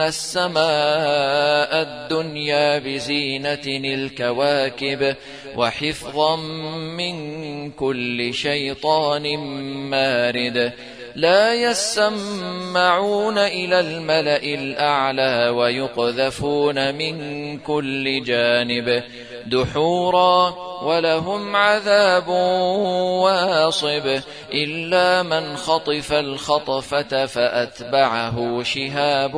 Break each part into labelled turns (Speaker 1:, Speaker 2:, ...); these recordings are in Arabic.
Speaker 1: السماء الدنيا بزينه الكواكب وحفظا من كل شيطان مارد لا يسمعون إلى الملأ الأعلى ويقذفون من كل جانب دحورا ولهم عذاب واصب إلا من خطف الخطفة فأتبعه شهاب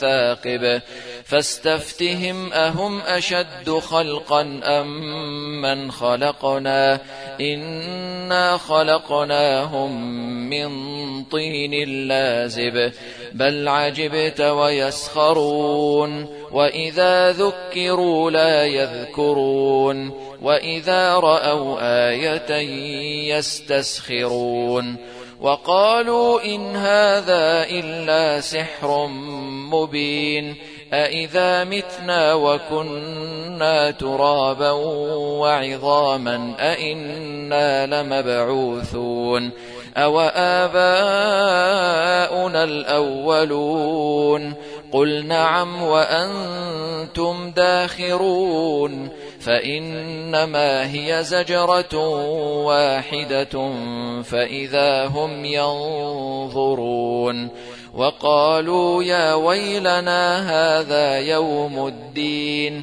Speaker 1: ثاقب فاستفتهم أهم أشد خلقا أم من خلقنا إنا خلقناهم من طين لازب بل عجبت ويسخرون. وإذا ذكروا لا يذكرون وإذا رأوا آية يستسخرون. وقالوا إن هذا إلا سحر مبين أإذا متنا وكنا ترابا وعظاما أإنا لمبعوثون. أو آباؤنا الأولون قل نعم وأنتم داخرون فإنما هي زجرة واحدة فإذا هم ينظرون وقالوا يا ويلنا هذا يوم الدين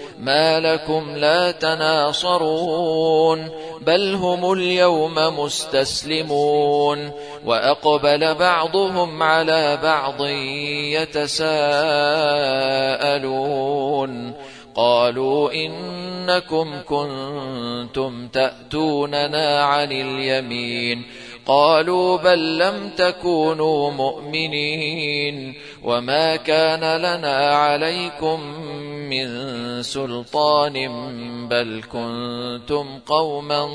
Speaker 1: ما لكم لا تناصرون بل هم اليوم مستسلمون واقبل بعضهم على بعض يتساءلون قالوا انكم كنتم تاتوننا عن اليمين قالوا بل لم تكونوا مؤمنين وما كان لنا عليكم من سلطان بل كنتم قوما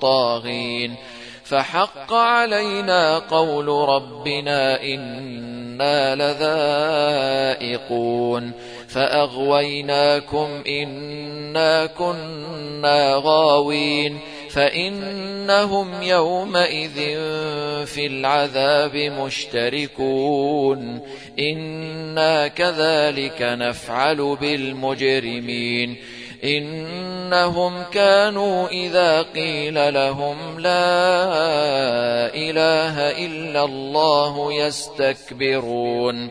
Speaker 1: طاغين فحق علينا قول ربنا إنا لذائقون فأغويناكم إنا كنا غاوين فإنهم يومئذ في العذاب مشتركون. إنا كذلك نفعل بالمجرمين. إنهم كانوا إذا قيل لهم لا إله إلا الله يستكبرون.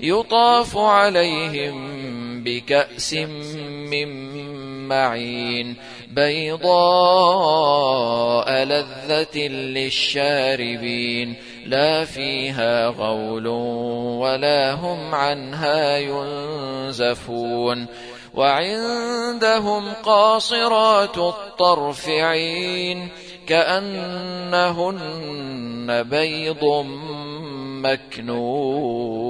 Speaker 1: يطاف عليهم بكأس من معين بيضاء لذة للشاربين لا فيها غول ولا هم عنها ينزفون وعندهم قاصرات الطرف عين كأنهن بيض مكنون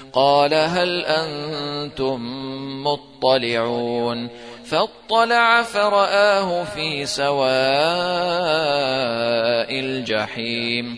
Speaker 1: قال هل أنتم مطلعون فاطلع فرآه في سواء الجحيم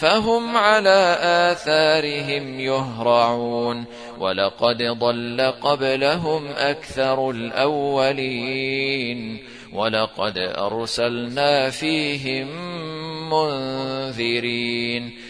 Speaker 1: فهم على آثارهم يهرعون. ولقد ضل قبلهم أكثر الأولين. ولقد أرسلنا فيهم منذرين.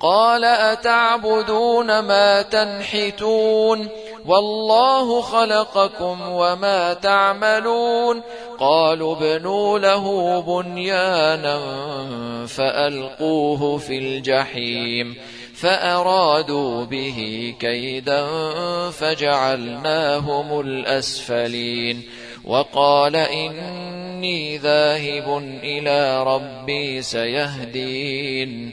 Speaker 1: قال أتعبدون ما تنحتون والله خلقكم وما تعملون قالوا ابنوا له بنيانا فألقوه في الجحيم فأرادوا به كيدا فجعلناهم الأسفلين وقال إني ذاهب إلى ربي سيهدين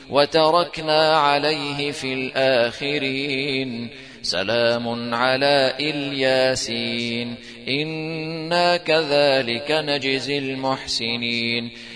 Speaker 1: وتركنا عليه في الآخرين. سلام على إلياسين. إنا كذلك نجزي المحسنين.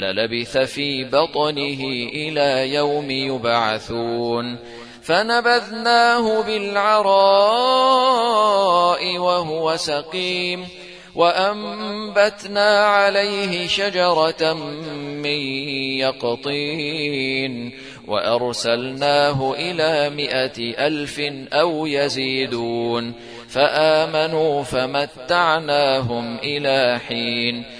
Speaker 1: للبث في بطنه إلى يوم يبعثون. فنبذناه بالعراء وهو سقيم. وأنبتنا عليه شجرة من يقطين. وأرسلناه إلى مائة ألف أو يزيدون. فآمنوا فمتعناهم إلى حين.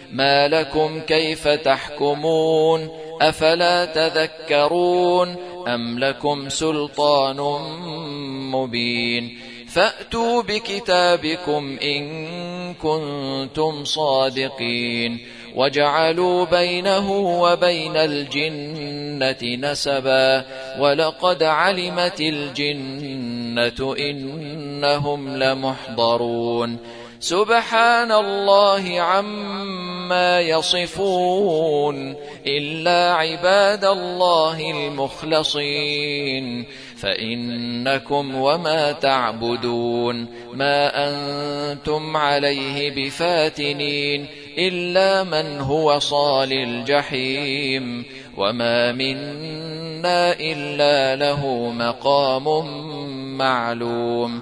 Speaker 1: ما لكم كيف تحكمون؟ أفلا تذكرون أم لكم سلطان مبين؟ فأتوا بكتابكم إن كنتم صادقين. وجعلوا بينه وبين الجنة نسبا. ولقد علمت الجنة إنهم لمحضرون. سبحان الله عما عما يصفون إلا عباد الله المخلصين فإنكم وما تعبدون ما أنتم عليه بفاتنين إلا من هو صال الجحيم وما منا إلا له مقام معلوم